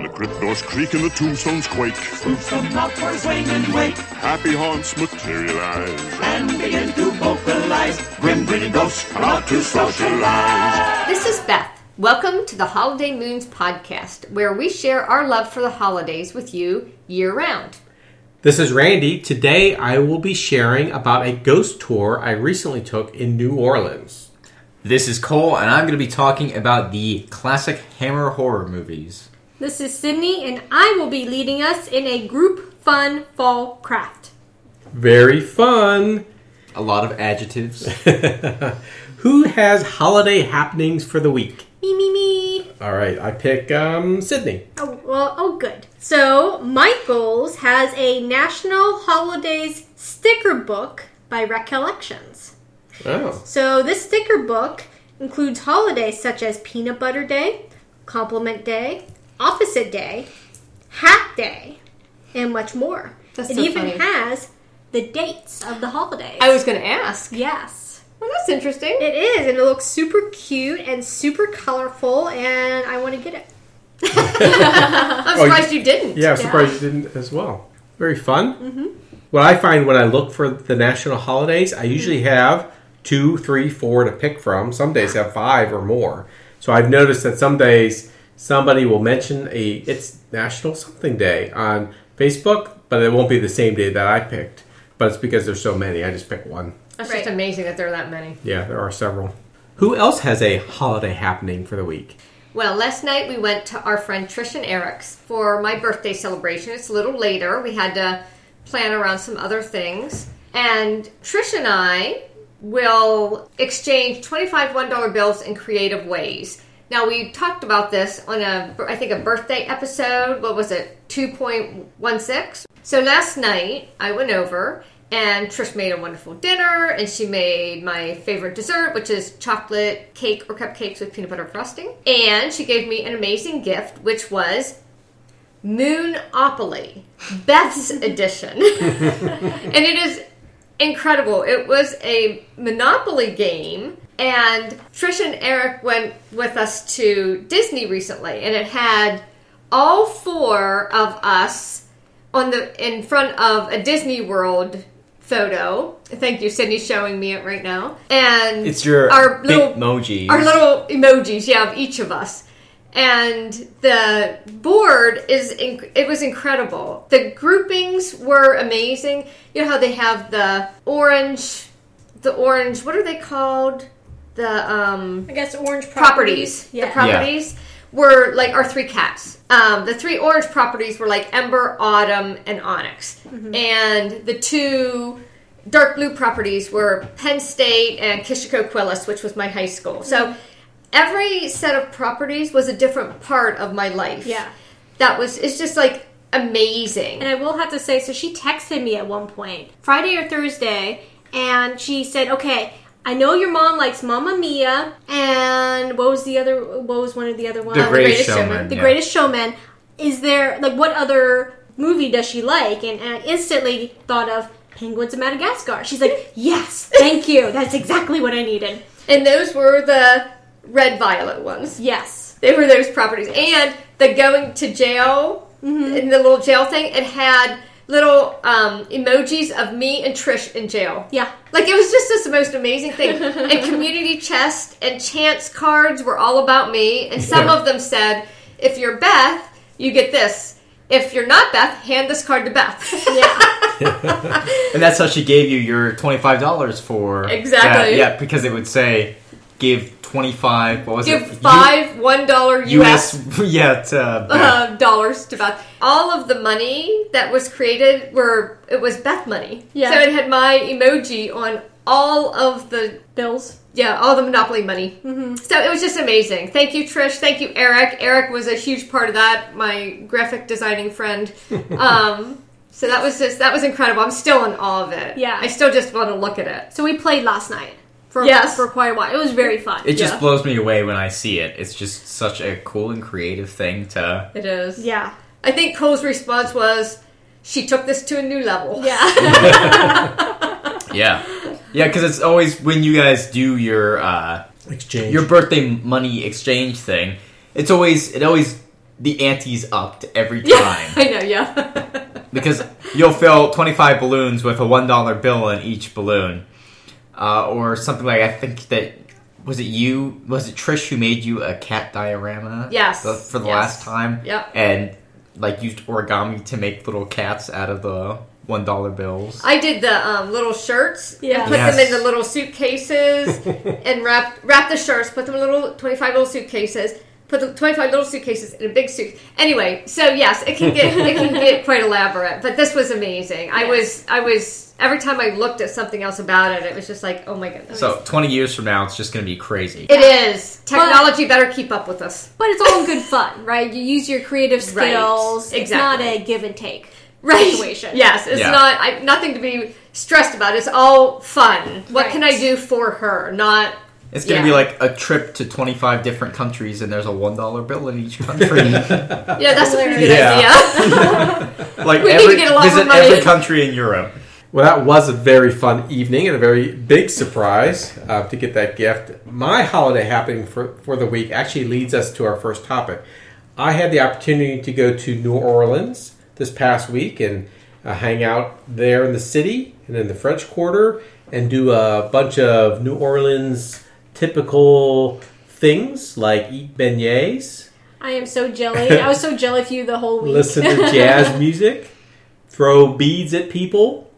When the crypt doors creak and the tombstones quake, Spoofs come out for a swing and wake happy haunts materialize. and begin to vocalize. Grim grinning ghosts come out to socialize. This is Beth. Welcome to the Holiday Moons podcast, where we share our love for the holidays with you year round. This is Randy. Today I will be sharing about a ghost tour I recently took in New Orleans. This is Cole, and I'm going to be talking about the classic Hammer horror movies. This is Sydney, and I will be leading us in a group fun fall craft. Very fun. A lot of adjectives. Who has holiday happenings for the week? Me, me, me. All right, I pick um, Sydney. Oh, well, oh, good. So, Michaels has a National Holidays sticker book by Recollections. Oh, So, this sticker book includes holidays such as Peanut Butter Day, Compliment Day, Opposite Day, Hat Day, and much more. That's it so even funny. has the dates of the holidays. I was going to ask. yes. Well, that's interesting. It is, and it looks super cute and super colorful, and I want to get it. I'm Oh, surprised you didn't. yeah, I'm surprised you didn't as well. Very fun. Mm-hmm. What I find when I look for the national holidays, I usually have two, three, four to pick from. Some days have five or more. So I've noticed that some days somebody will mention a it's National Something Day on Facebook, but it won't be the same day that I picked. But it's because there's so many. I just picked one. That's Right. just amazing that there are that many. Yeah, there are several. Who else has a holiday happening for the week? Well, last night we went to our friend Trish and Eric's for my birthday celebration. It's a little later. We had to plan around some other things. And Trish and I will exchange 25 $1 bills in creative ways. Now, we talked about this on a, I think, a birthday episode. What was it? 2.16. So last night I went over and Trish made a wonderful dinner and she made my favorite dessert, which is chocolate cake or cupcakes with peanut butter frosting. And she gave me an amazing gift, which was Moonopoly, Beth's edition. and it is incredible. It was a Monopoly game, and Trish and Eric went with us to Disney recently, and it had all four of us on the in front of a Disney World photo. Thank you, Sydney's showing me it right now. And It's your our little emojis. our little emojis, yeah, of each of us. And the board is inc- it was incredible. The groupings were amazing. You know how they have the orange, the orange. What are they called? The um I guess orange properties. Yeah. The properties were like our three cats. Um, the three orange properties were like Ember, Autumn, and Onyx. And the two dark blue properties were Penn State and Kishacoquillas, which was my high school. So every set of properties was a different part of my life. Yeah. That was, it's just like amazing. And I will have to say, so she texted me at one point, Friday or Thursday, and she said, "Okay, I know your mom likes Mamma Mia, and what was the other? What was one of the other ones? the The Greatest, Greatest Showman. Showman. The yeah. Greatest Showman. Is there like what other movie does she like? And, and I instantly thought of Penguins of Madagascar. She's like, "Yes, thank you. That's exactly what I needed." and those were the red violet ones. Yes. They were those properties. And the going to jail, mm-hmm. in the little jail thing, it had little um, emojis of me and Trish in jail. Yeah. Like it was just this most amazing thing. and community chest and chance cards were all about me. And some Yeah. of them said, if you're Beth, you get this. If you're not Beth, hand this card to Beth. Yeah. And that's how she gave you your $25 for. Exactly. that. yeah, because it would say, give 25 what was Give it? five one dollar U- US US. yeah, to, uh, uh, dollars to Beth. All of the money that was created were it was Beth money. Yeah. So it had my emoji on all of the Bills. yeah all the Monopoly money. Mm-hmm. So it was just amazing. Thank you, Trish. Thank you, Eric. Eric was a huge part of that. My graphic designing friend. um, so that was just that was incredible. I'm still in awe of it. Yeah. I still just want to look at it. So we played last night for Yes. for quite a while. It was very fun. It just Yeah. blows me away when I see it. It's just such a cool and creative thing to. It is. yeah. I think Cole's response was, "She took this to a new level." Yeah. Yeah, yeah, because it's always when you guys do your uh, Exchange. your birthday money exchange thing. It's always it always the ante's upped every time. I know, yeah. because you'll fill 25 balloons with a $1 bill in each balloon. Uh, or something like, I think that, was it you, was it Trish who made you a cat diorama? Yes. the- for the Yes. last time? Yep. And, like, used origami to make little cats out of the $1 bills. I did the um, little shirts Yeah. and put Yes. them in the little suitcases and wrap wrap the shirts, put them in little twenty five little suitcases, put the twenty five little suitcases in a big suit. Anyway, so yes, it can get it can get quite elaborate, but this was amazing. I was I was every time I looked at something else about it, it was just like, oh my goodness. so 20 years from now, it's just going to be crazy. it is technology better keep up with us. But it's all in good fun, right? You use your creative Right. skills. It's not a give and take Right. situation. Yes, it's Yeah. not I, nothing to be stressed about. It's all fun. What Right. can I do for her? Not It's going to Yeah. be like a trip to 25 different countries, and there's a $1 bill in each country. yeah. That's a pretty good Yeah. idea. like, We need to every, get a lot more visit money. every country in Europe. Well, that was a very fun evening and a very big surprise uh, to get that gift. My holiday happening for, for the week actually leads us to our first topic. I had the opportunity to go to New Orleans this past week and uh, hang out there in the city and in the French Quarter and do a bunch of New Orleans typical things like eat beignets, I am so jelly. I was so jelly for you the whole week. listen to jazz music, throw beads at people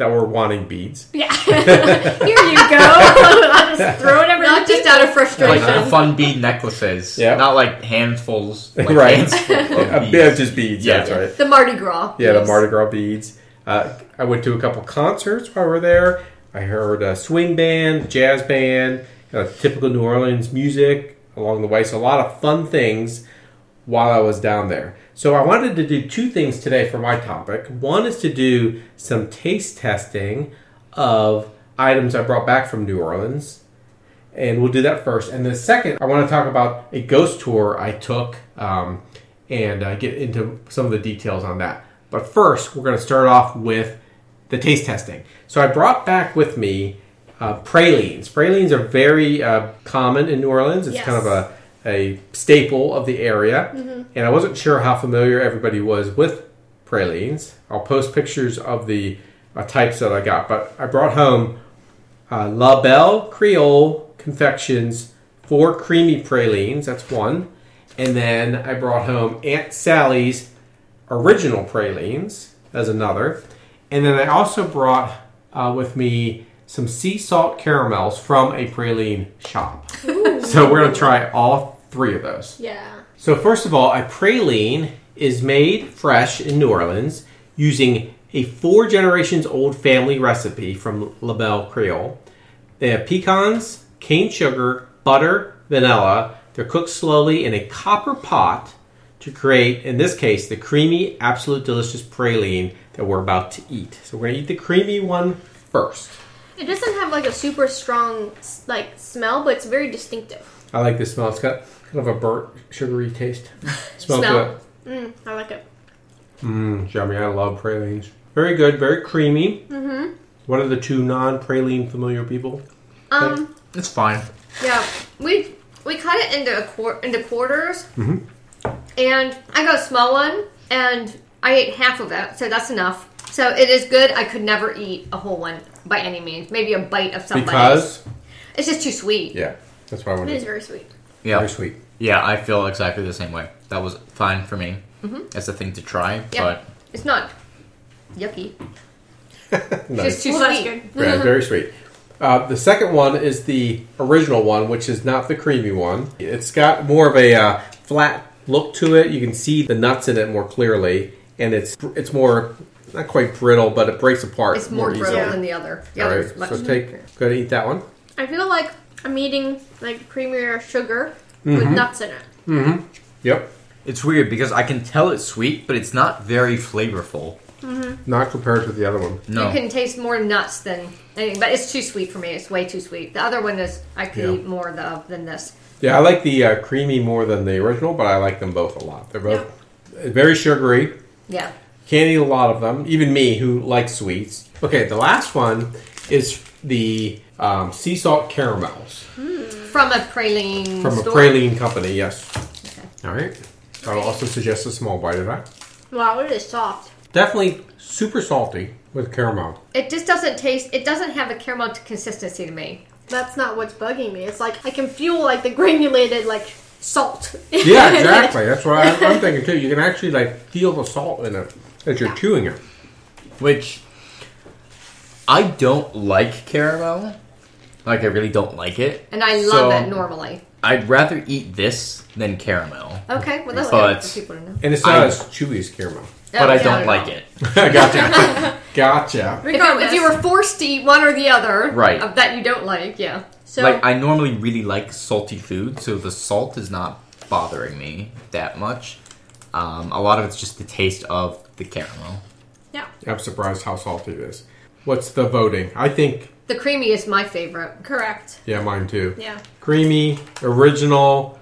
that were wanting beads. yeah. Here you go. I'll just throw it over Not just out of frustration. Like fun bead necklaces. Yeah. Not like handfuls. Like Right. handfuls of beads. bit just beads. Yeah. That's right. the Mardi Gras. Yeah, Yes. the Mardi Gras beads. Uh, I went to a couple concerts while we were there. I heard a swing band, jazz band, typical New Orleans music along the way. So a lot of fun things while I was down there. So I wanted to do two things today for my topic. One is to do some taste testing of items I brought back from New Orleans. And we'll do that first. And the second, I want to talk about a ghost tour I took um, and uh, get into some of the details on that. But first, we're going to start off with the taste testing. So I brought back with me uh, pralines. Pralines are very uh, common in New Orleans. It's Yes. kind of a, a staple of the area. And I wasn't sure how familiar everybody was with pralines. I'll post pictures of the uh, types that I got. But I brought home uh, La Belle Creole Confections four creamy pralines. That's one. And then I brought home Aunt Sally's original pralines as another. And then I also brought uh, with me some sea salt caramels from a praline shop. So we're going to try all three of those. Yeah. So first of all, a praline is made fresh in New Orleans using a four generations old family recipe from La Belle Creole. They have pecans, cane sugar, butter, vanilla. They're cooked slowly in a copper pot to create, in this case, the creamy, absolute delicious praline that we're about to eat. So we're going to eat the creamy one first. It doesn't have like a super strong like smell, but it's very distinctive. I like the smell. It's got kind of a burnt, sugary taste. Smells Smell. good. Mm, I like it. Mmm, yummy. I love pralines. Very good, very creamy. Mm-hmm. What are the two non-praline familiar people? Um, It's fine. yeah, we we cut it into a quar- into quarters, Mm-hmm. and I got a small one, and I ate half of it, so that's enough. So it is good. I could never eat a whole one by any means. Maybe a bite of something. Because it's just too sweet. yeah, that's why I It wanted. is very sweet. Yeah. Very sweet. Yeah, I feel exactly the same way. That was fine for me. Mm-hmm. It's a thing to try, Yeah, but it's not yucky. It's Nice. just too Well, that's sweet. good. Yeah, very sweet. Uh, the second one is the original one, which is not the creamy one. It's got more of a uh, flat look to it. You can see the nuts in it more clearly, and it's it's more not quite brittle, but it breaks apart It's more brittle easily. than the other. The All other's right, much so take go ahead and eat that one. I feel like I'm eating like creamier sugar Mm-hmm. with nuts in it. Mm-hmm. Yep, it's weird because I can tell it's sweet, but it's not very flavorful. not compared to the other one. No. You can taste more nuts than anything, but it's too sweet for me. It's way too sweet. The other one is I could Yeah. eat more of than this. Yeah, I like the uh, creamy more than the original, but I like them both a lot. They're both very sugary. Yeah. Can't eat a lot of them. Even me, who likes sweets. Okay, the last one is the um, sea salt caramels From a praline from a store. praline company. Yes. Okay. All right. I'll also suggest a small bite of that. Wow, it is soft. Definitely super salty with caramel. It just doesn't taste. It doesn't have a caramel consistency to me. That's not what's bugging me. It's like I can feel like the granulated like salt. Yeah, exactly. That's what I'm, I'm thinking too. You can actually like feel the salt in it as you're chewing it. Which I don't like caramel. Like I really don't like it. And I love So, it normally. I'd rather eat this than caramel. Okay, well that's But- good for people to know. And it's not I- as chewy as caramel. But Oh, I don't at like all. it. gotcha. gotcha. If you, if you were forced to eat one or the other, Right. of that you don't like, yeah. So like I normally really like salty food, so the salt is not bothering me that much. Um, a lot of it's just the taste of the caramel. yeah, I'm surprised how salty it is. What's the voting? I think, The creamy is my favorite. correct. yeah, mine too. Yeah. Creamy, original.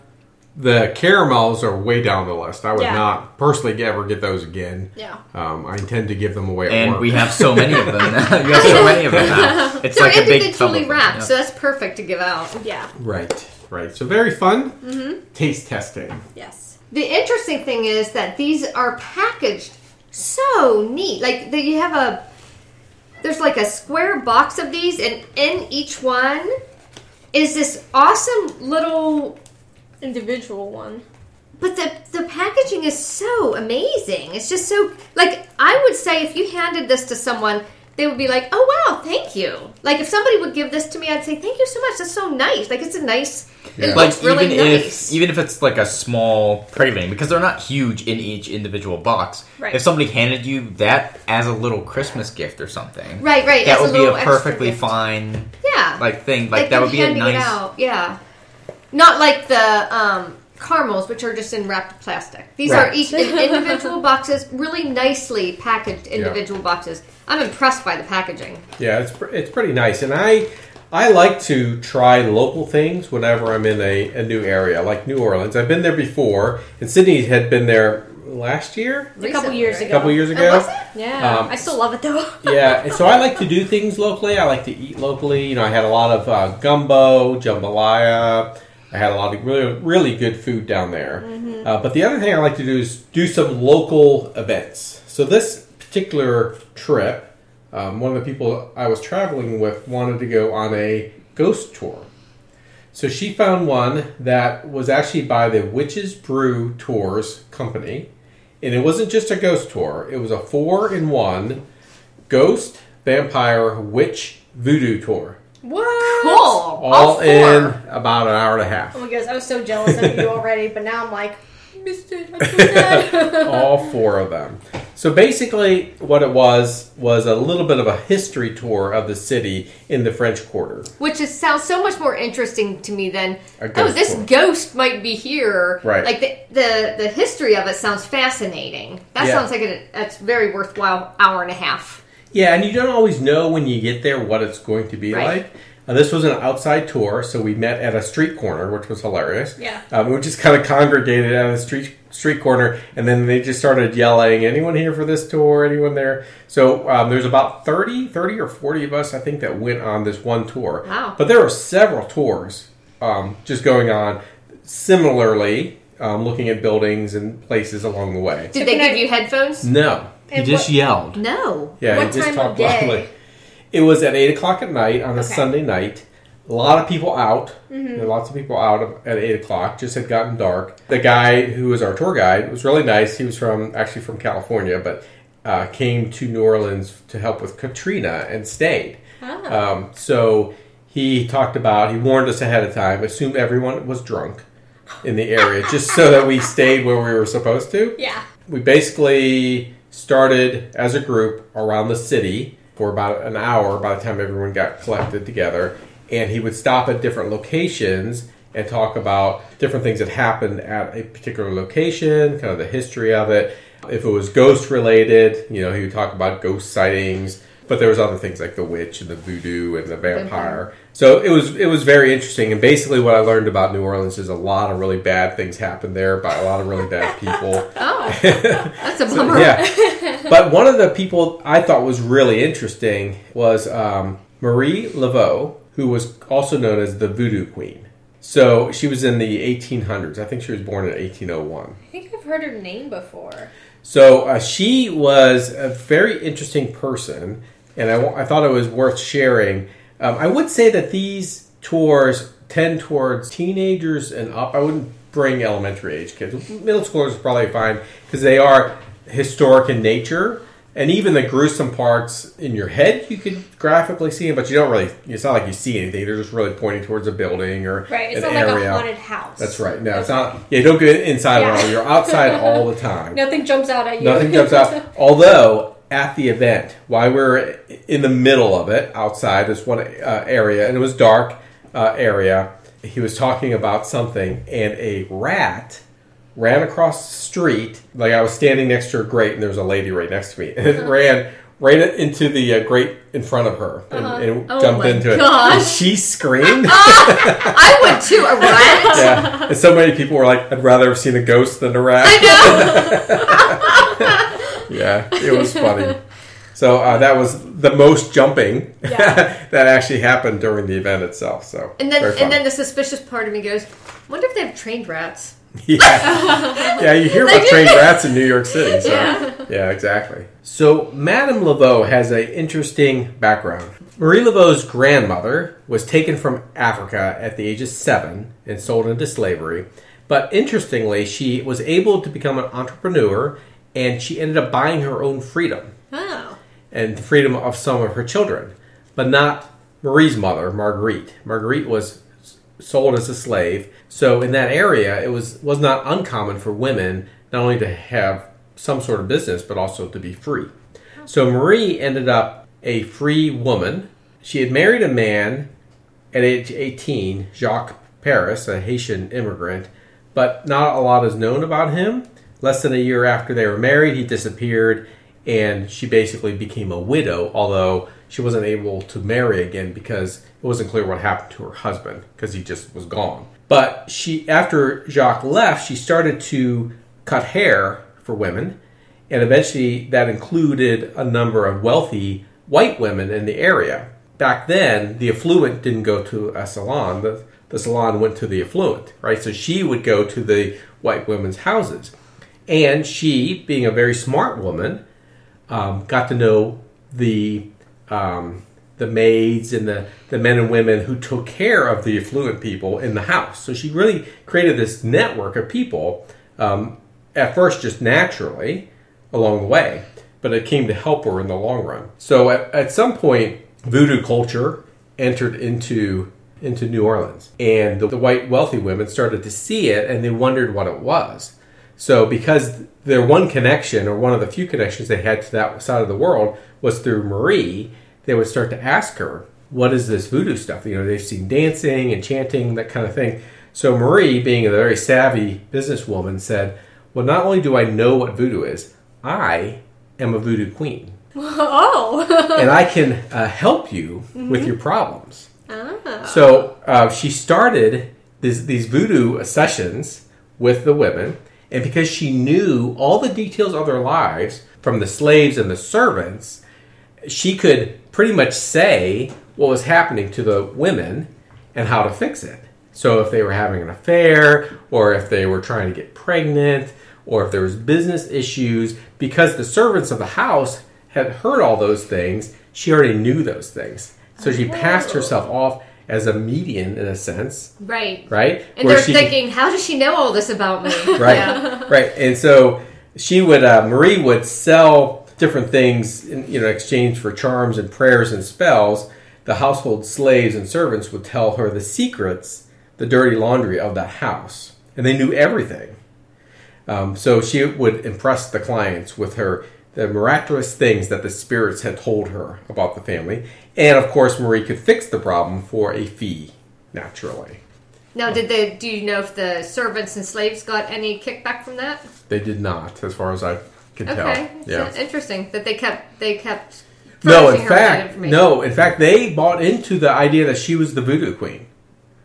The caramels are way down the list. I would Yeah. not personally ever get those again. Yeah. Um, I intend to give them away at And work. we have so many of them now. you have so many of them now. It's They're like a big tub individually of them, wrapped, yeah. so that's perfect to give out. Yeah. Right, right. So very fun. Mm-hmm. Taste testing. Yes. The interesting thing is that these are packaged so neat. Like that you have a there's like a square box of these and in each one is this awesome little Individual one. but the the packaging is so amazing. It's just so like I would say if you handed this to someone they would be like, "Oh wow, thank you." Like if somebody would give this to me, I'd say, "Thank you so much. That's so nice." Like it's a nice. It Yeah. like looks really even nice. if even if it's like a small praline because they're not huge in each individual box. Right. If somebody handed you that as a little Christmas gift or something, right, right. that as would be a perfectly fine Yeah. like thing. Like, that would be a nice. Yeah, not like the um, caramels, which are just in wrapped plastic. These are each in individual boxes, really nicely packaged individual boxes. I'm impressed by the packaging. Yeah, it's pr- it's pretty nice, and I I like to try local things whenever I'm in a, a new area, like New Orleans. I've been there before, and Sydney had been there last year, A couple years right? a ago. couple years Oh, ago. was it? Yeah. Um, I still love it though. yeah, and so I like to do things locally. I like to eat locally. You know, I had a lot of uh, gumbo, jambalaya. I had a lot of really, really good food down there. Uh, but the other thing I like to do is do some local events. So this particular trip, um, one of the people I was traveling with wanted to go on a ghost tour. So she found one that was actually by the Witches Brew Tours company. And it wasn't just a ghost tour, it was a four in one ghost, vampire, witch, voodoo tour. What? Cool. All, All four. in about an hour and a half. Oh my gosh, I was so jealous of you already, but now I'm like, missed it. I'm so. All four of them. So basically, what it was was a little bit of a history tour of the city in the French Quarter. Which is, sounds so much more interesting to me than oh, this tour. ghost might be here. Right. Like the the, the history of it sounds fascinating. That Yeah. sounds like a, that's very worthwhile hour and a half. Yeah, and you don't always know when you get there what it's going to be Right. like. Uh, this was an outside tour, so we met at a street corner, which was hilarious. Yeah. Um, we just kind of congregated at a street street corner, and then they just started yelling, "Anyone here for this tour? Anyone there?" So um, there's about 30, 30 or forty of us, I think, that went on this one tour. Wow. But there were several tours um, just going on similarly, um, looking at buildings and places along the way. Did So they give I- you headphones? No, He just what- yelled. No. yeah, What he just time of talked day? loudly. It was at eight o'clock at night on a Okay. Sunday night. A lot of people out. Mm-hmm. Lots of people out at eight o'clock. Just had gotten dark. The guy who was our tour guide was really nice. He was from actually from California, but uh, came to New Orleans to help with Katrina and stayed. Ah. Um, so he talked about. He warned us ahead of time. Assumed everyone was drunk in the area, just so that we stayed where we were supposed to yeah. we basically started as a group around the city for about an hour by the time everyone got collected together. And he would stop at different locations and talk about different things that happened at a particular location kind of the history of it. If it was ghost related you know he would talk about ghost sightings but there was other things like the witch and the voodoo and the vampire so it was it was very interesting and basically what i learned about new orleans is a lot of really bad things happened there by a lot of really bad people Oh, that's a bummer. yeah. But one of the people I thought was really interesting was um, Marie Laveau, who was also known as the Voodoo Queen. So she was in the 1800s. I think she was born in 1801. I think I've heard her name before. So uh, she was a very interesting person, and I, I thought it was worth sharing. Um, I would say that these tours tend towards teenagers and up. I wouldn't bring elementary age kids. Middle schoolers are probably fine because they are historic in nature. And even the gruesome parts in your head, you could graphically see them, but you don't really. It's not like you see anything. They're just really pointing towards a building or Right, it's an not like a haunted house. That's right. No, it's not. Yeah, don't get inside Yeah. at all. You're outside all the time. Nothing jumps out at you. Nothing jumps out. Although at the event, while we're in the middle of it, outside this one uh, area, and it was dark uh, area, he was talking about something, and a rat ran across the street. Like I was standing next to a grate, and there was a lady right next to me, and it ran right into the uh, grate in front of her and, and Oh jumped into it. And she screamed. I would too. A rat. yeah, and so many people were like, "I'd rather have seen a ghost than a rat." yeah, it was funny. So uh, that was the most jumping Yeah. that actually happened during the event itself. So And then, and then the suspicious part of me goes, "Wonder if they have trained rats." yeah, yeah, you hear about trained rats in New York City. So yeah, exactly. So Madame Laveau has an interesting background. Marie Laveau's grandmother was taken from Africa at the age of seven and sold into slavery. But interestingly, she was able to become an entrepreneur and she ended up buying her own freedom Oh. and the freedom of some of her children, but not Marie's mother, Marguerite. Marguerite was sold as a slave, so in that area, it was was not uncommon for women not only to have some sort of business but also to be free. So Marie ended up a free woman. She had married a man at age 18, Jacques Paris, a Haitian immigrant, but not a lot is known about him. Less than a year after they were married, he disappeared, and she basically became a widow, although she wasn't able to marry again because it wasn't clear what happened to her husband because he just was gone. But she, after Jacques left, she started to cut hair for women, and eventually that included a number of wealthy white women in the area. Back then, the affluent didn't go to a salon. The, the salon went to the affluent, right? So she would go to the white women's houses. And she, being a very smart woman, um, got to know the um, the maids and the, the men and women who took care of the affluent people in the house. So she really created this network of people, um, at first just naturally along the way, but it came to help her in the long run. So at, at some point, voodoo culture entered into into New Orleans, and the, the white wealthy women started to see it, and they wondered what it was. So, because their one connection, or one of the few connections they had to that side of the world, was through Marie, they would start to ask her, What is this voodoo stuff? You know, they've seen dancing and chanting, that kind of thing. So, Marie, being a very savvy businesswoman, said, Well, not only do I know what voodoo is, I am a voodoo queen, Oh. and I can uh, help you with your problems. ah. So uh, she started this, these voodoo sessions with the women, and because she knew all the details of their lives from the slaves and the servants, she could pretty much say what was happening to the women and how to fix it. So if they were having an affair, or if they were trying to get pregnant, or if there was business issues, because the servants of the house had heard all those things, she already knew those things. So she passed oh. herself off as a median in a sense, Right. right? And Where they're she- thinking, how does she know all this about me? right Yeah. right and so she would uh, marie would sell different things in you know exchange for charms and prayers and spells the household slaves and servants would tell her the secrets the dirty laundry of that house and they knew everything um, so she would impress the clients with her the miraculous things that the spirits had told her about the family and of course marie could fix the problem for a fee naturally Now, did they? Do you know if the servants and slaves got any kickback from that? they did not as far as i can Okay, tell yeah interesting that they kept they kept. No, in her fact, information. no. In fact, they bought into the idea that she was the voodoo queen.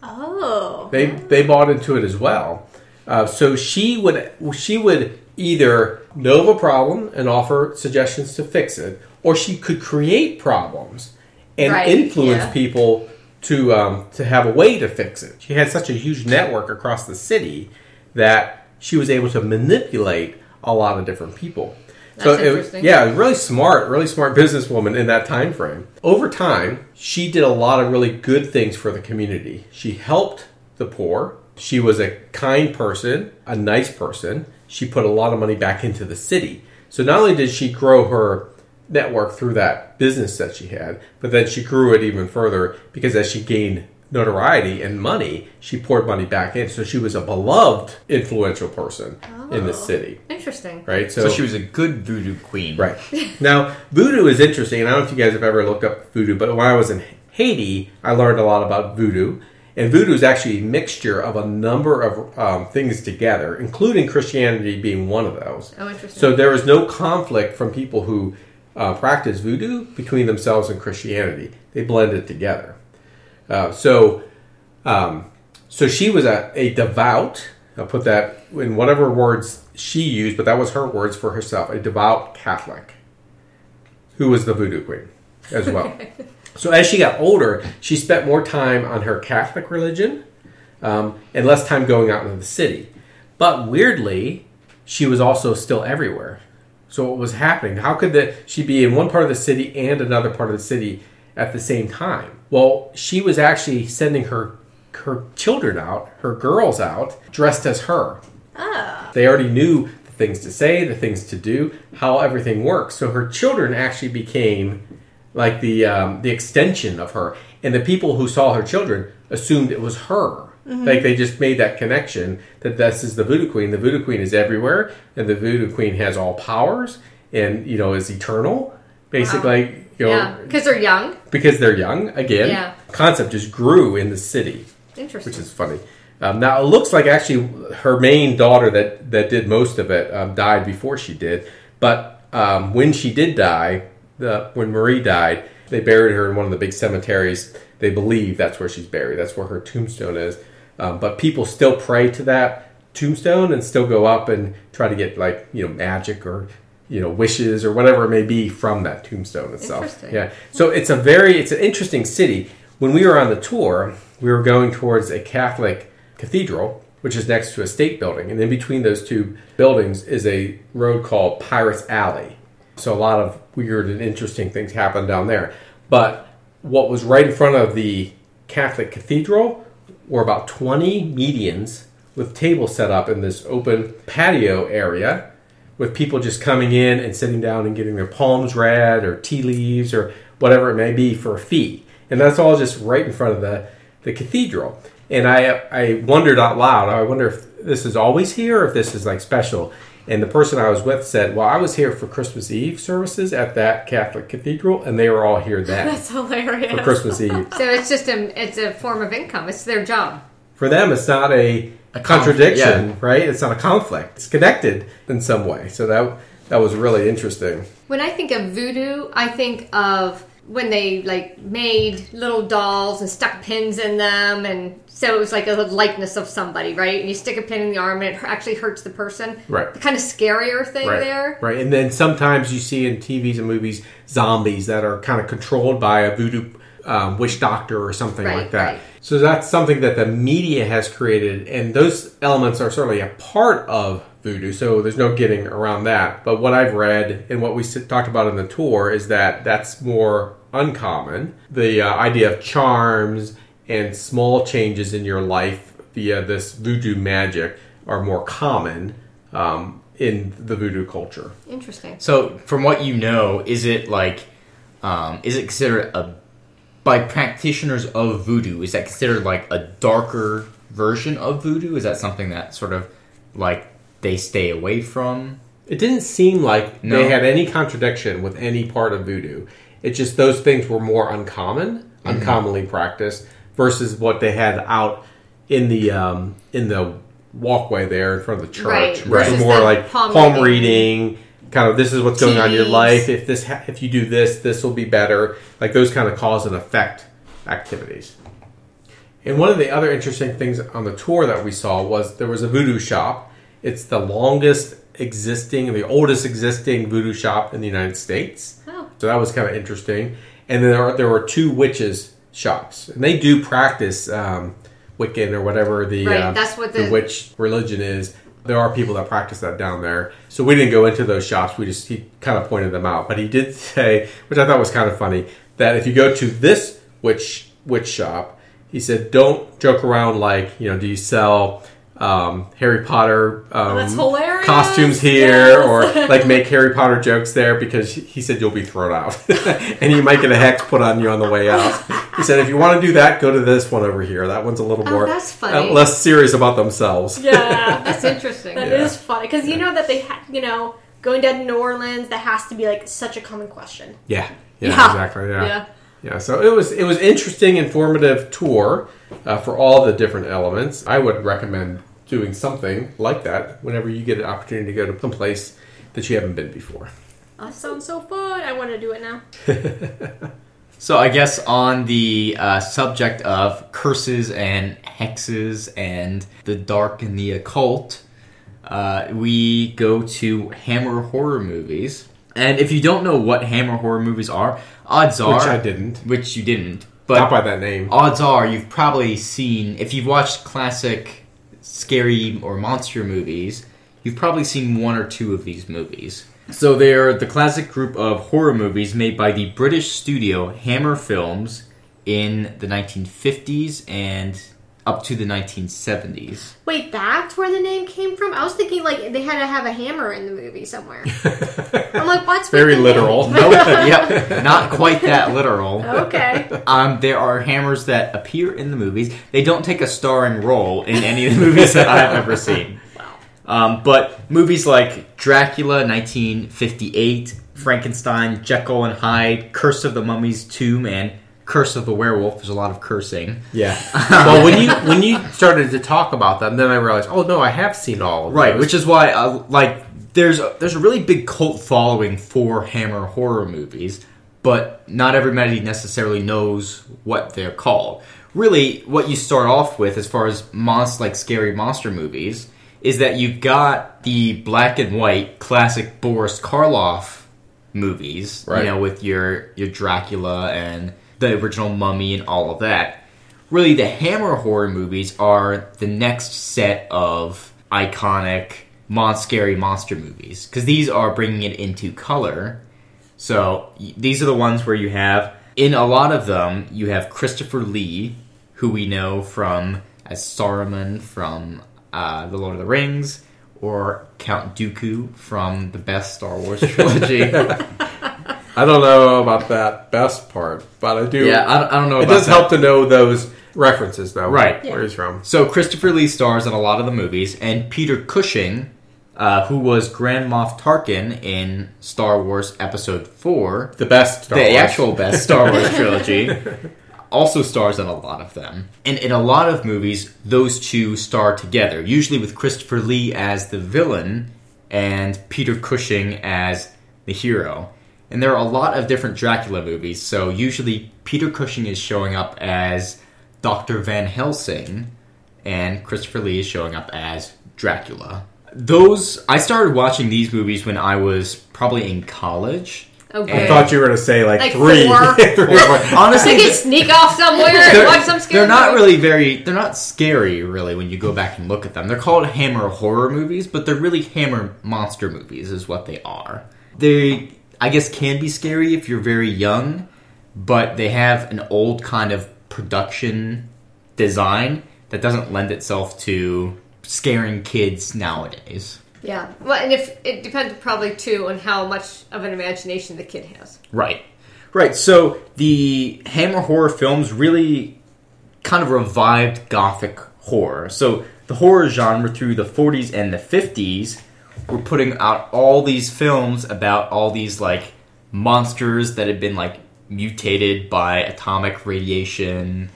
Oh. They they bought into it as well. Uh, so she would she would either know of a problem and offer suggestions to fix it, or she could create problems and Right, influence yeah. people to um, to have a way to fix it. She had such a huge network across the city that she was able to manipulate a lot of different people. That's it- interesting. yeah, really smart, really smart businesswoman in that time frame. Over time, she did a lot of really good things for the community. She helped the poor. She was a kind person, a nice person. She put a lot of money back into the city. So not only did she grow her network through that business that she had, but then she grew it even further because as she gained notoriety and money, she poured money back in. So she was a beloved, influential person in the oh, city, Interesting. right? So she was a good voodoo queen. Right. Now, voodoo is interesting, and I don't know if you guys have ever looked up voodoo, but when I was in Haiti, I learned a lot about voodoo. And voodoo is actually a mixture of a number of um, things together, including Christianity being one of those. Oh, interesting. So there is no conflict from people who uh, practice voodoo between themselves and Christianity. They blend it together. Uh, so, um, so she was a, a devout. I'll put that in whatever words she used, but that was her words for herself. A devout Catholic, who was the voodoo queen as well. so as she got older, she spent more time on her Catholic religion um, and less time going out into the city. But weirdly, she was also still everywhere. So what was happening? How could the, she be in one part of the city and another part of the city at the same time? Well, she was actually sending her her children out, her girls out, dressed as her. Oh. They already knew the things to say, the things to do, how everything works. So her children actually became like the um, the extension of her, and the people who saw her children assumed it was her. Like they just made that connection that this is the voodoo queen. The voodoo queen is everywhere, and the voodoo queen has all powers, and you know is eternal. Basically, you know, yeah, because they're young. because they're young. Again, Yeah. concept just grew in the city Interesting. which is funny. Um, now it looks like actually her main daughter that that did most of it um, died before she did, but um, when she did die, the when Marie died, they buried her in one of the big cemeteries. They believe that's where she's buried. That's where her tombstone is. Um, but people still pray to that tombstone and still go up and try to get like you know magic or you know wishes or whatever it may be from that tombstone itself. Interesting. Yeah. So it's a very it's an interesting city. When we were on the tour, we were going towards a Catholic cathedral, which is next to a state building, and in between those two buildings is a road called Pirates Alley. So a lot of weird and interesting things happen down there. But what was right in front of the Catholic cathedral were about 20 medians with tables set up in this open patio area with people just coming in and sitting down and getting their palms read or tea leaves or whatever it may be for a fee. And that's all just right in front of the, the cathedral. And I, I wondered out loud, I wonder if this is always here or if this is like special. And the person I was with said, Well, I was here for Christmas Eve services at that Catholic cathedral, and they were all here then That's hilarious. for Christmas Eve. so it's just a it's a form of income. It's their job. For them, it's not a, A conflict, contradiction, yeah. right? It's not a conflict. It's connected in some way. So that that was really interesting. When I think of voodoo, I think of when they like made little dolls and stuck pins in them, and so it was like a likeness of somebody, right? And you stick a pin in the arm, and it actually hurts the person. Right. The kind of scarier thing right. there. Right. And then sometimes you see in TVs and movies zombies that are kind of controlled by a voodoo um, witch doctor or something Right, like that. right. So that's something that the media has created, and those elements are certainly a part of voodoo. So there's no getting around that. But what I've read and what we talked about in the tour is that that's more uncommon. The uh, idea of charms and small changes in your life via this voodoo magic are more common um, in the voodoo culture. Interesting. So, from what you know, is it like, um, is it considered a by practitioners of voodoo? Is that considered like a darker version of voodoo? Is that something that sort of like they stay away from? It didn't seem like No. they had any contradiction with any part of voodoo. It's just those things were more uncommon, uncommonly practiced, versus what they had out in the um, in the walkway there in front of the church. Right, which was versus more the like palm palm, reading. reading. Kind of, this is what's going on in your Tea life. If this, ha- if you do this, this will be better. Like those kind of cause and effect activities. And one of the other interesting things on the tour that we saw was there was a voodoo shop. It's the longest existing, the oldest existing voodoo shop in the United States. Oh. So that was kind of interesting. And then there, are, there were two witches shops, and they do practice um, Wiccan or whatever the Right, uh, that's what the- witch religion is. There are people that practice that down there, so we didn't go into those shops. We just he kind of pointed them out, but he did say, which I thought was kind of funny, that if you go to this witch witch shop, he said, don't joke around like you know, do you sell um, Harry Potter um, That's costumes here Yes. or like make Harry Potter jokes there because he said you'll be thrown out and you might get a hex put on you on the way out. He said if you want to do that, go to this one over here. That one's a little Oh, more that's funny. uh, less serious about themselves. Yeah, That's interesting. that Yeah. is funny because you know that they, ha- you know, going down to New Orleans, that has to be like such a common question. Yeah, yeah, Yeah. exactly. Yeah. Yeah. Yeah, So it was it was interesting, informative tour uh, for all the different elements. I would recommend doing something like that whenever you get an opportunity to go to some place that you haven't been before. That sounds so fun. I want to do it now. So I guess on the uh, subject of curses and hexes and the dark and the occult, uh, we go to Hammer horror movies. And if you don't know what Hammer horror movies are, odds are Which I didn't. which you didn't, but Not by that name. odds are you've probably seen if you've watched classic scary or monster movies you've probably seen one or two of these movies so they're the classic group of horror movies made by the british studio hammer films in the 1950s and up to the 1970s Wait, that's where the name came from? I was thinking like they had to have a hammer in the movie somewhere. I'm like, what's Very literal. name? nope yep not quite that literal Okay. Um, there are hammers that appear in the movies. They don't take a starring role in any of the movies that I've ever seen. Um, but movies like Dracula, 1958, Frankenstein, Jekyll and Hyde, Curse of the Mummy's Tomb, and Curse of the Werewolf. There's a lot of cursing. Yeah. well, when you when you started to talk about them, then I realized, oh no, I have seen all of Right, those. which is why, uh, like, there's a, there's a really big cult following for Hammer horror movies, but not everybody necessarily knows what they're called. Really, what you start off with, as far as monster like scary monster movies, is that you've got the black and white classic Boris Karloff movies, Right. you know, with your your Dracula and the original Mummy and all of that really the Hammer horror movies are the next set of iconic mon scary monster movies because these are bringing it into color. So these are the ones where you have in a lot of them you have Christopher Lee, who we know from as Saruman from uh, the Lord of the Rings, or Count Dooku from the best Star Wars trilogy. I don't know about that best part, but I do. yeah, I don't, I don't know. it about does that. help to know those references, though. Right. Where he's from. So Christopher Lee stars in a lot of the movies, and Peter Cushing, uh, who was Grand Moff Tarkin in Star Wars Episode Four, The best Star the Wars. actual best Star Wars trilogy, also stars in a lot of them. And in a lot of movies, those two star together, usually with Christopher Lee as the villain and Peter Cushing as the hero. And there are a lot of different Dracula movies, so usually Peter Cushing is showing up as Dr. Van Helsing, and Christopher Lee is showing up as Dracula. Those I started watching these movies when I was probably in college. Okay. I thought you were going to say like, Like three. four. Three or four. Honestly, I could sneak off somewhere and watch some scary they're not movie. really very they're not scary really when you go back and look at them they're called hammer horror movies but they're really hammer monster movies is what they are they i guess can be scary if you're very young but they have an old kind of production design that doesn't lend itself to scaring kids nowadays Yeah. Well, and if it depends probably too on how much of an imagination the kid has. Right. Right. So the Hammer horror films really kind of revived gothic horror. So the horror genre through the 40s and the 50s were putting out all these films about all these like monsters that had been like mutated by atomic radiation,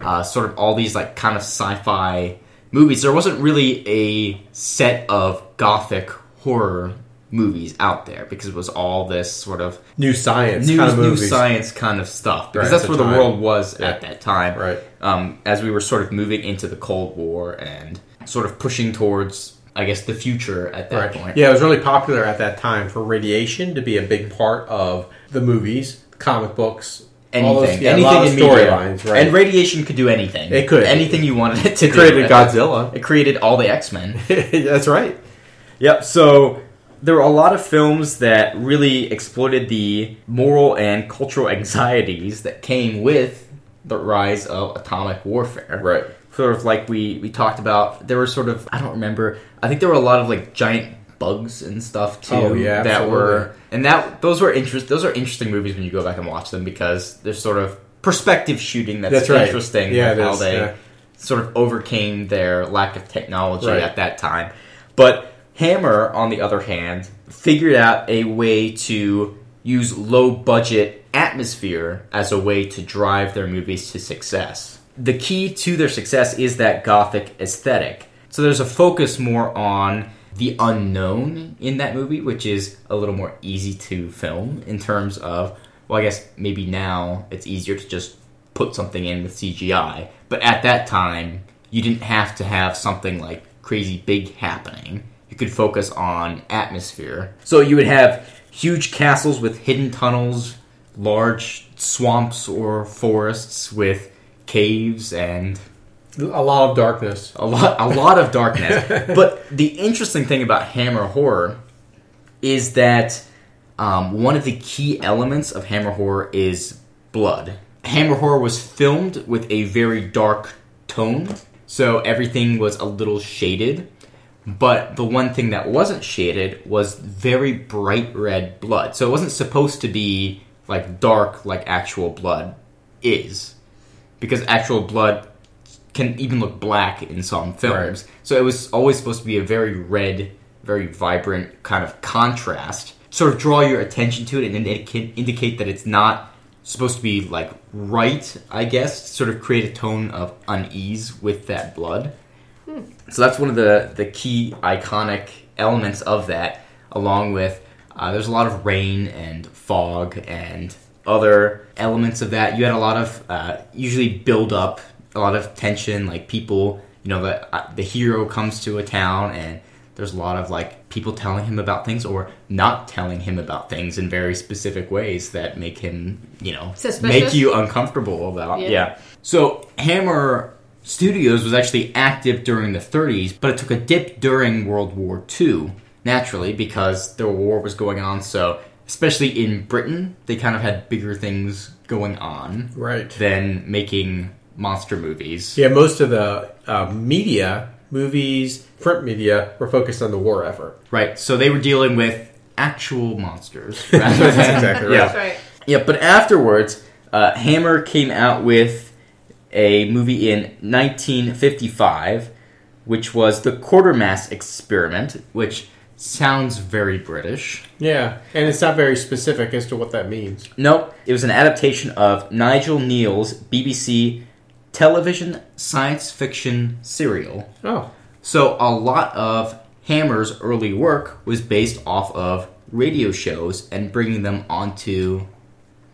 uh, sort of all these like kind of sci-fi movies. There wasn't really a set of gothic horror movies out there because it was all this sort of New science new, kind of new science kind of stuff because Right, that's where the the world was Yeah. at that time. Right. Um, as we were sort of moving into the Cold War and sort of pushing towards, I guess, the future at that Right. point. Yeah, it was really popular at that time for radiation to be a big part of the movies, comic books, anything, those- yeah, anything in storylines, right. And radiation could do anything. It could. anything you wanted it to do. created It- Godzilla. It created all the X Men. That's right. Yep. So there were a lot of films that really exploited the moral and cultural anxieties that came with the rise of atomic warfare. Right. Sort of like we we talked about. There were sort of I don't remember. I think there were a lot of like giant bugs and stuff oh, too. Oh, yeah, that absolutely. were and that those were interest. Those are interesting movies when you go back and watch them because there's sort of perspective shooting that's, That's right. interesting. Yeah, how is, they yeah. sort of overcame their lack of technology Right. at that time. But Hammer, on the other hand, figured out a way to use low budget atmosphere as a way to drive their movies to success. The key to their success is that gothic aesthetic. So there's a focus more on the unknown in that movie, which is a little more easy to film in terms of, well, I guess maybe now it's easier to just put something in with CGI. But at that time, you didn't have to have something like crazy big happening. You could focus on atmosphere. So you would have huge castles with hidden tunnels, large swamps or forests with caves and A lot of darkness. a lot a lot of darkness. but the interesting thing about Hammer horror is that um, one of the key elements of Hammer horror is blood. Hammer horror was filmed with a very dark tone, so everything was a little shaded. But the one thing that wasn't shaded was very bright red blood. So it wasn't supposed to be like dark like actual blood is. Because actual blood can even look black in some films. So it was always supposed to be a very red, very vibrant kind of contrast. Sort of draw your attention to it and then it can indicate that it's not supposed to be like right, I guess. Sort of create a tone of unease with that blood. So that's one of the, the key iconic elements of that, along with uh, there's a lot of rain and fog and other elements of that. You had a lot of uh, usually build up, a lot of tension, like people, you know, the, uh, the hero comes to a town and there's a lot of like people telling him about things or not telling him about things in very specific ways that make him, you know, Suspicious? make you uncomfortable about. Yeah. yeah. So Hammer Studios was actually active during the 30s, but it took a dip during World War II, naturally, because the war was going on. So, especially in Britain, they kind of had bigger things going on Right. than making monster movies. Yeah, most of the uh, media, movies, print media, were focused on the war effort. Right. So they were dealing with actual monsters. rather than- That's exactly right. Yeah. That's right. Yeah, but afterwards, uh, Hammer came out with a movie in 1955, which was The Quatermass Experiment, which sounds very British. Yeah, and it's not very specific as to what that means. Nope, it was an adaptation of Nigel Kneale's BBC television science fiction serial. Oh, So a lot of Hammer's early work was based off of radio shows and bringing them onto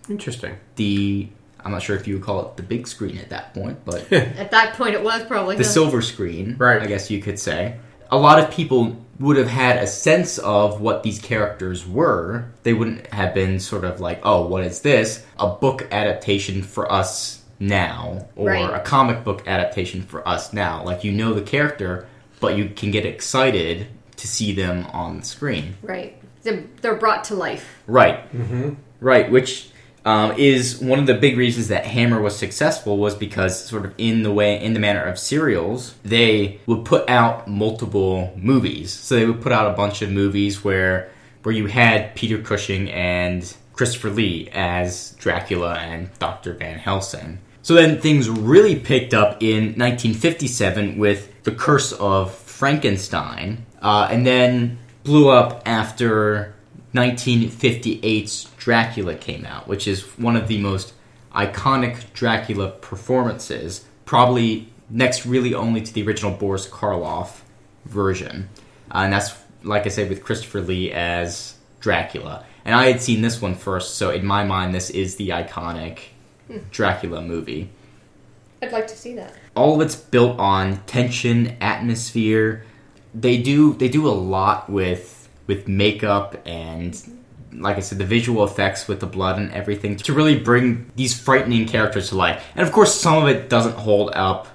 interesting. the I'm not sure if you would call it the big screen at that point, but At that point, it was probably the the- silver screen, Right. I guess you could say. A lot of people would have had a sense of what these characters were. They wouldn't have been sort of like, "Oh, what is this? A book adaptation for us now or Right. a comic book adaptation for us now." Like you know the character, but you can get excited to see them on the screen. right. They're, they're brought to life. Right. Mm-hmm. Right, which um, is one of the big reasons that Hammer was successful was because sort of in the way in the manner of serials, they would put out multiple movies. So they would put out a bunch of movies where where you had Peter Cushing and Christopher Lee as Dracula and Dr. Van Helsing. So then things really picked up in 1957 with The Curse of Frankenstein, uh, and then blew up after 1958's Dracula came out, which is one of the most iconic Dracula performances, probably next really only to the original Boris Karloff version. Uh, and that's, like I said, with Christopher Lee as Dracula. And I had seen this one first, so in my mind, this is the iconic Dracula movie I'd like to see that. all of it's built on tension, atmosphere. They do they do a lot with with makeup and like I said, the visual effects with the blood and everything to really bring these frightening characters to life. And of course, some of it doesn't hold up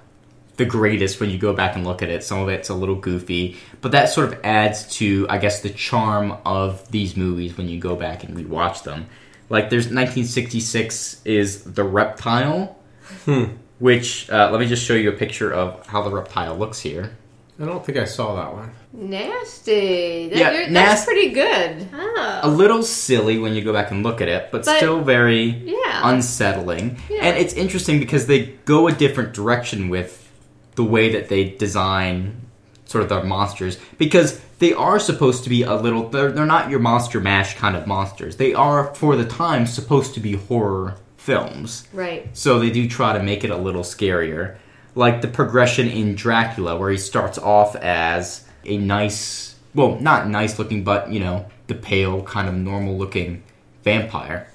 the greatest when you go back and look at it. Some of it's a little goofy, but that sort of adds to, I guess, the charm of these movies when you go back and rewatch them. Like, there's 1966 is The Reptile, which, uh, let me just show you a picture of how the reptile looks here. I don't think I saw that one. Nasty. That, Yeah, you're- nas- that's pretty good. Oh. A little silly when you go back and look at it, but, But- still very Yeah. unsettling. Yeah. And it's interesting because they go a different direction with the way that they design sort of their monsters because they are supposed to be a little they're, they're not your monster mash kind of monsters. They are for the time supposed to be horror films. Right. So they do try to make it a little scarier. Like the progression in Dracula, where he starts off as a nice, well, not nice looking, but, you know, the pale, kind of normal looking vampire.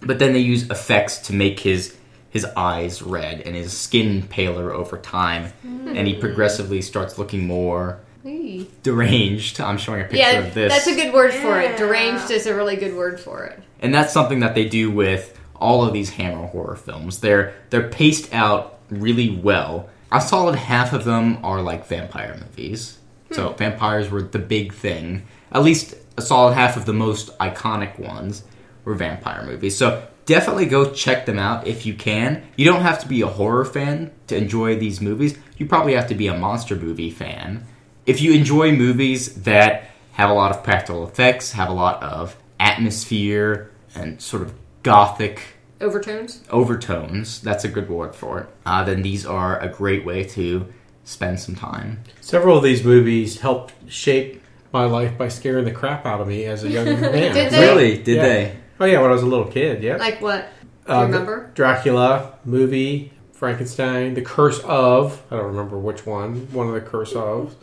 But then they use effects to make his his eyes red and his skin paler over time. And he hmm. progressively starts looking more Hey. deranged. I'm showing a picture Yeah, of this. that's a good word for it. Deranged is a really good word for it. and that's something that they do with all of these Hammer horror films. They're they're paced out really well. A solid half of them are like vampire movies. Hmm. So vampires were the big thing. At least a solid half of the most iconic ones were vampire movies. So definitely go check them out if you can. You don't have to be a horror fan to enjoy these movies. You probably have to be a monster movie fan. If you enjoy movies that have a lot of practical effects, have a lot of atmosphere and sort of gothic Overtones. overtones, that's a good word for it, uh, then these are a great way to spend some time. Several of these movies helped shape my life by scaring the crap out of me as a young man. Did they? Really? Did Yeah. they? Oh yeah, when I was a little kid. Yeah. Like what? Do Uh, you the remember? Dracula movie, Frankenstein, The Curse of. I don't remember which one. One of the Curse of.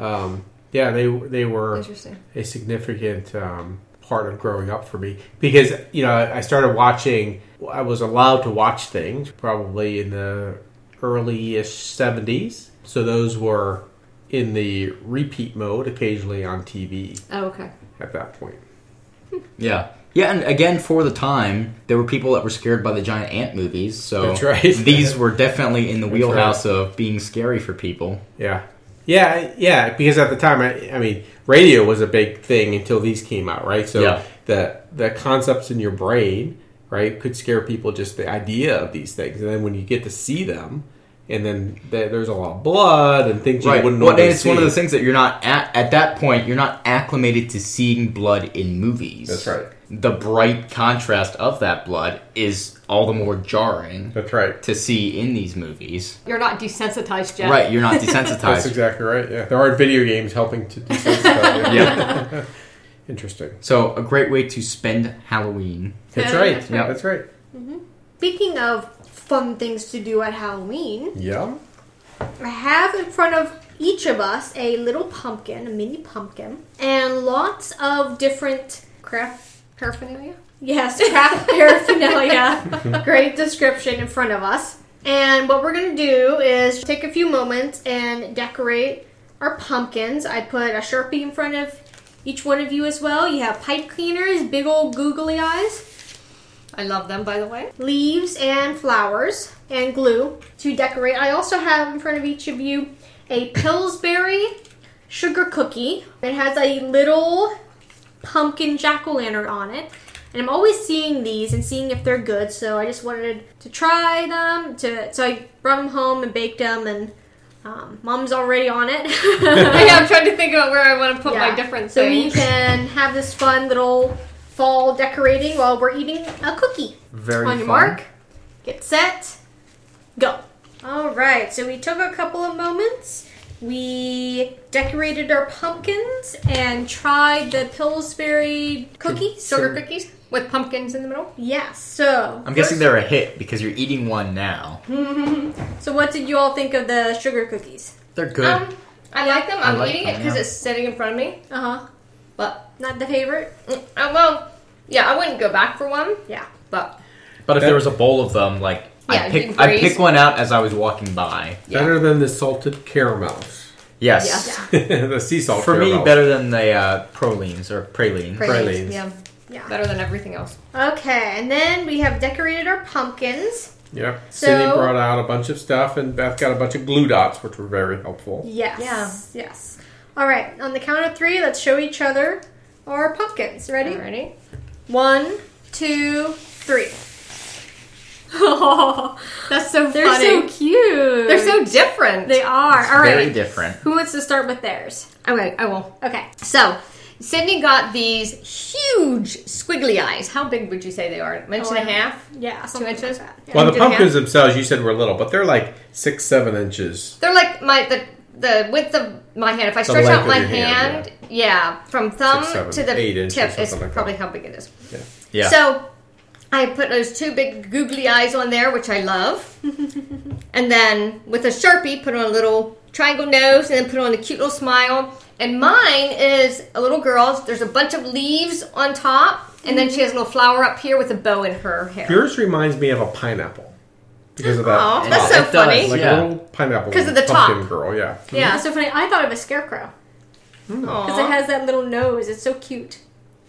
Um, yeah, they they were Interesting. a significant um, part of growing up for me because you know I started watching. I was allowed to watch things probably in the early-ish seventies, so those were in the repeat mode occasionally on TV Oh, okay. at that point. Yeah. Yeah, and again, for the time, there were people that were scared by the giant ant movies, so That's right. these were definitely in the That's wheelhouse of being scary for people. Yeah. Yeah, yeah, because at the time, I, I mean, radio was a big thing until these came out, right? So Yeah. the the concepts in your brain, right, could scare people just the idea of these things, and then when you get to see them, and then there's a lot of blood and things you Right. wouldn't Well, normally and it's one of see. those things that you're not at, at that point. You're not acclimated to seeing blood in movies. That's right. The bright contrast of that blood is all the more jarring That's right. to see in these movies. You're not desensitized yet. Right. You're not desensitized. That's desensitized. exactly right. Yeah, there are video games helping to desensitize. you. yeah. Interesting. So a great way to spend Halloween. That's Yeah, right. that's Yeah, right. that's right. Mm-hmm. Speaking of fun things to do at Halloween, Yeah. I have in front of each of us a little pumpkin, a mini pumpkin, and lots of different craft. Paraphernalia. Yes, craft paraphernalia. Great description in front of us. And what we're going to do is take a few moments and decorate our pumpkins. I put a Sharpie in front of each one of you as well. You have pipe cleaners, big old googly eyes, I love them, by the way. leaves and flowers and glue to decorate. I also have in front of each of you a Pillsbury sugar cookie. It has a little pumpkin jack o' lantern on it. And I'm always seeing these and seeing if they're good, so I just wanted to try them. To so I brought them home and baked them, and um, mom's already on it. yeah, I'm trying to think about where I want to put my Yeah. different so we can have this fun little fall decorating while we're eating a cookie. Very On your fun. mark, get set, go. All right, so we took a couple of moments. We decorated our pumpkins and tried the Pillsbury cookies. Sugar cookies with pumpkins in the middle. Yes. So I'm guessing they're a hit because you're eating one now. So what did you all think of the sugar cookies? They're good. Um, I like them. I'm like eating them, it because yeah. it's sitting in front of me. Uh huh. But Not the favorite. mm, uh, well, yeah, I wouldn't go back for one. Yeah. But but if there was a bowl of them, like Yeah, I you pick, can I graze. pick one out as I was walking by. Yeah. Better than the salted caramels. Yes. Yeah. the sea salt For me, caramels. better than the uh, pralines or pralines. pralines, Pralines. Yeah. Yeah. Better than everything else. Okay, and then we have decorated our pumpkins. Yeah. So- Cindy brought out a bunch of stuff, and Beth got a bunch of glue dots, which were very helpful. Yes. Yeah. Yes. All right, on the count of three, let's show each other our pumpkins. Ready? Ready? One, two, three. Oh, That's so They're funny. so cute. They're so different. They are. All right. Very different. Who wants to start with theirs? Okay, I will. Okay. So, Sydney got these huge squiggly eyes. How big would you say they are? An inch oh, and a Oh, half? Yeah. two inches? that. Yeah. Well, the Inch and a pumpkins themselves, you said were little, but they're like six, seven inches. They're like my the the width of my hand. If I stretch out my hand, hand, yeah. from thumb Six, seven, to the eight tip is like probably that. how big it is. Yeah. Yeah. So I put those two big googly eyes on there, which I love. and then with a sharpie, put on a little triangle nose, and then put on a cute little smile. And mine is a little girl. There's a bunch of leaves on top, and then she has a little flower up here with a bow in her hair. Yours reminds me of a pineapple because of that. Aw, that's so it does. funny. like Yeah. a little pineapple 'Cause of the pumpkin top. girl. Yeah. Yeah. That's so funny. I thought of a scarecrow hmm. because it Aw. has that little nose. It's so cute.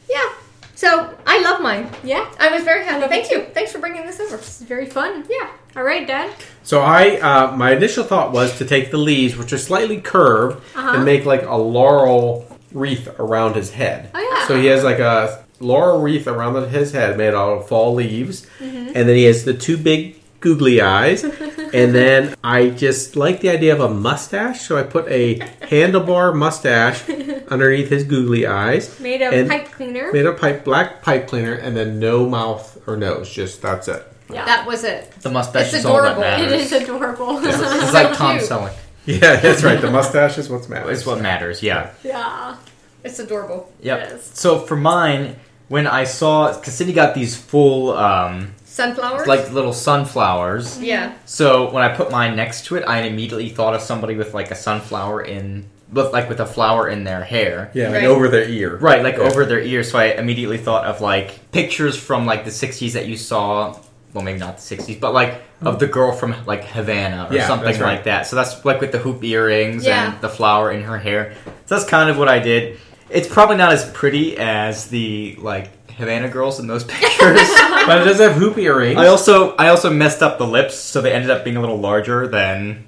Yeah. So I love mine. Yeah. I was very happy. Thank you. Thanks for bringing this over. It's very fun. Yeah. All right, Dad. So I, uh, my initial thought was to take the leaves, which are slightly curved, Uh-huh. and make like a laurel wreath around his head. Oh, yeah. So he has like a laurel wreath around his head made out of fall leaves, Mm-hmm. and then he has the two big googly eyes, and then I just like the idea of a mustache, so I put a handlebar mustache underneath his googly eyes, Made of And- pipe cleaner. made a pipe black pipe cleaner, and then no mouth or nose, just that's it. yeah. That was it. The mustache It's is all that adorable. it matters. is adorable. It's like Tom cute. Selleck. Yeah, that's right. The mustache is what's matters. It's what matters. Yeah. yeah. It's adorable. Yep. Yes. So for mine, when I saw, because Cindy got these full, um, Sunflowers? like little sunflowers. Mm-hmm. yeah. So when I put mine next to it, I immediately thought of somebody with like a sunflower in, with like with a flower in their hair. Yeah, like Right. over their ear. Right, like Yeah. over their ear. So I immediately thought of like pictures from like the '60s that you saw. Well, maybe not the '60s, but like of the girl from like Havana or Yeah, something right. like that. So that's like with the hoop earrings Yeah. and the flower in her hair. So that's kind of what I did. It's probably not as pretty as the like Havana girls in those pictures. But it does have hoop earrings. I also I also messed up the lips, so they ended up being a little larger than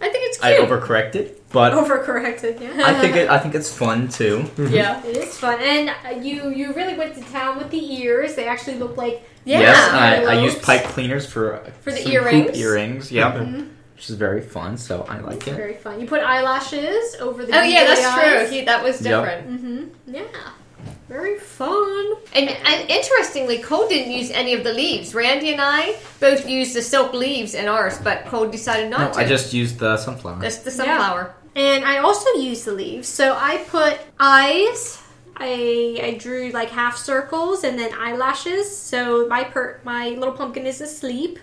I think it's I overcorrected. But Overcorrected. Yeah. I think it I think it's fun too. yeah. It is fun, and uh, you you really went to town with the ears. They actually look like Yeah. Yes, I, I used pipe cleaners for For the some earrings. Hoop earrings, yeah, Mm-hmm. which is very fun. So I like it. very fun. You put eyelashes over the. Oh yeah, that's eyes. true. He, that was different. Yep. different. Yeah, very fun. And, and interestingly, Cole didn't use any of the leaves. Randy and I both used the silk leaves in ours, but Cole decided No, not to. I just used the sunflower. That's the sunflower. And I also used the leaves. So I put eyes. I I drew like half circles and then eyelashes. So my per my little pumpkin is asleep.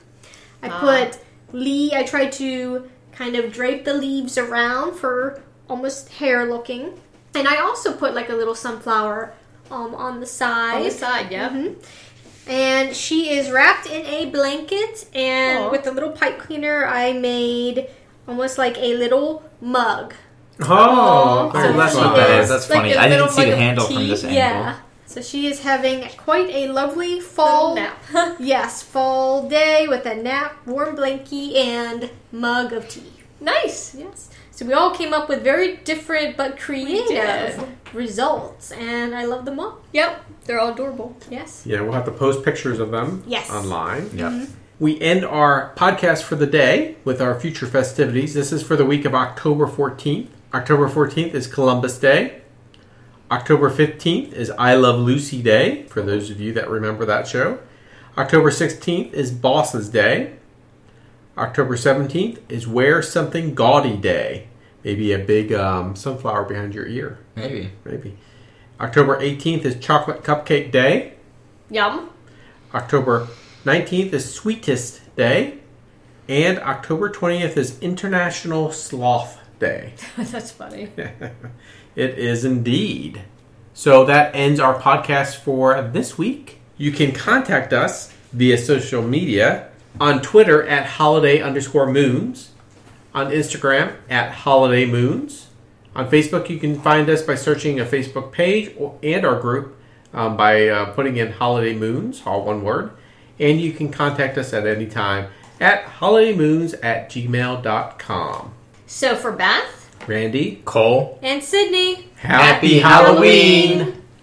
I Ah. put Lee. I tried to kind of drape the leaves around for almost hair looking. And I also put like a little sunflower um, on the side. On the side, yeah. Mhm. And she is wrapped in a blanket, and Aw. with the little pipe cleaner, I made almost like a little mug. Oh, very so that's what fun. that is is. That's like funny. a I didn't see mug the handle from this angle. Yeah. So she is having quite a lovely fall Little nap. yes, fall day with a nap, warm blankie, and mug of tea. Nice. Yes. So we all came up with very different but creative results, and I love them all. Yep, they're all adorable. Yes. Yeah, we'll have to post pictures of them Yes. online. Mm-hmm. Yep. We end our podcast for the day with our future festivities. This is for the week of October 14th. October 14th is Columbus Day. October 15th is I Love Lucy Day, for those of you that remember that show. October 16th is Bosses Day. October 17th is Wear Something Gaudy Day. Maybe a big um, sunflower behind your ear. Maybe. Maybe. October 18th is Chocolate Cupcake Day. Yum. October 19th is Sweetest Day. And October 20th is International Sloth Day. That's funny. It is indeed. So that ends our podcast for this week. You can contact us via social media on Twitter at holiday underscore moons, on Instagram at holiday moons. On Facebook, you can find us by searching a Facebook page or, and our group, um, by uh, putting in Holiday Moons, all one word. And you can contact us at any time at holidaymoons at gmail.com. So for Beth, Randy, Cole. And Sydney. Happy Halloween!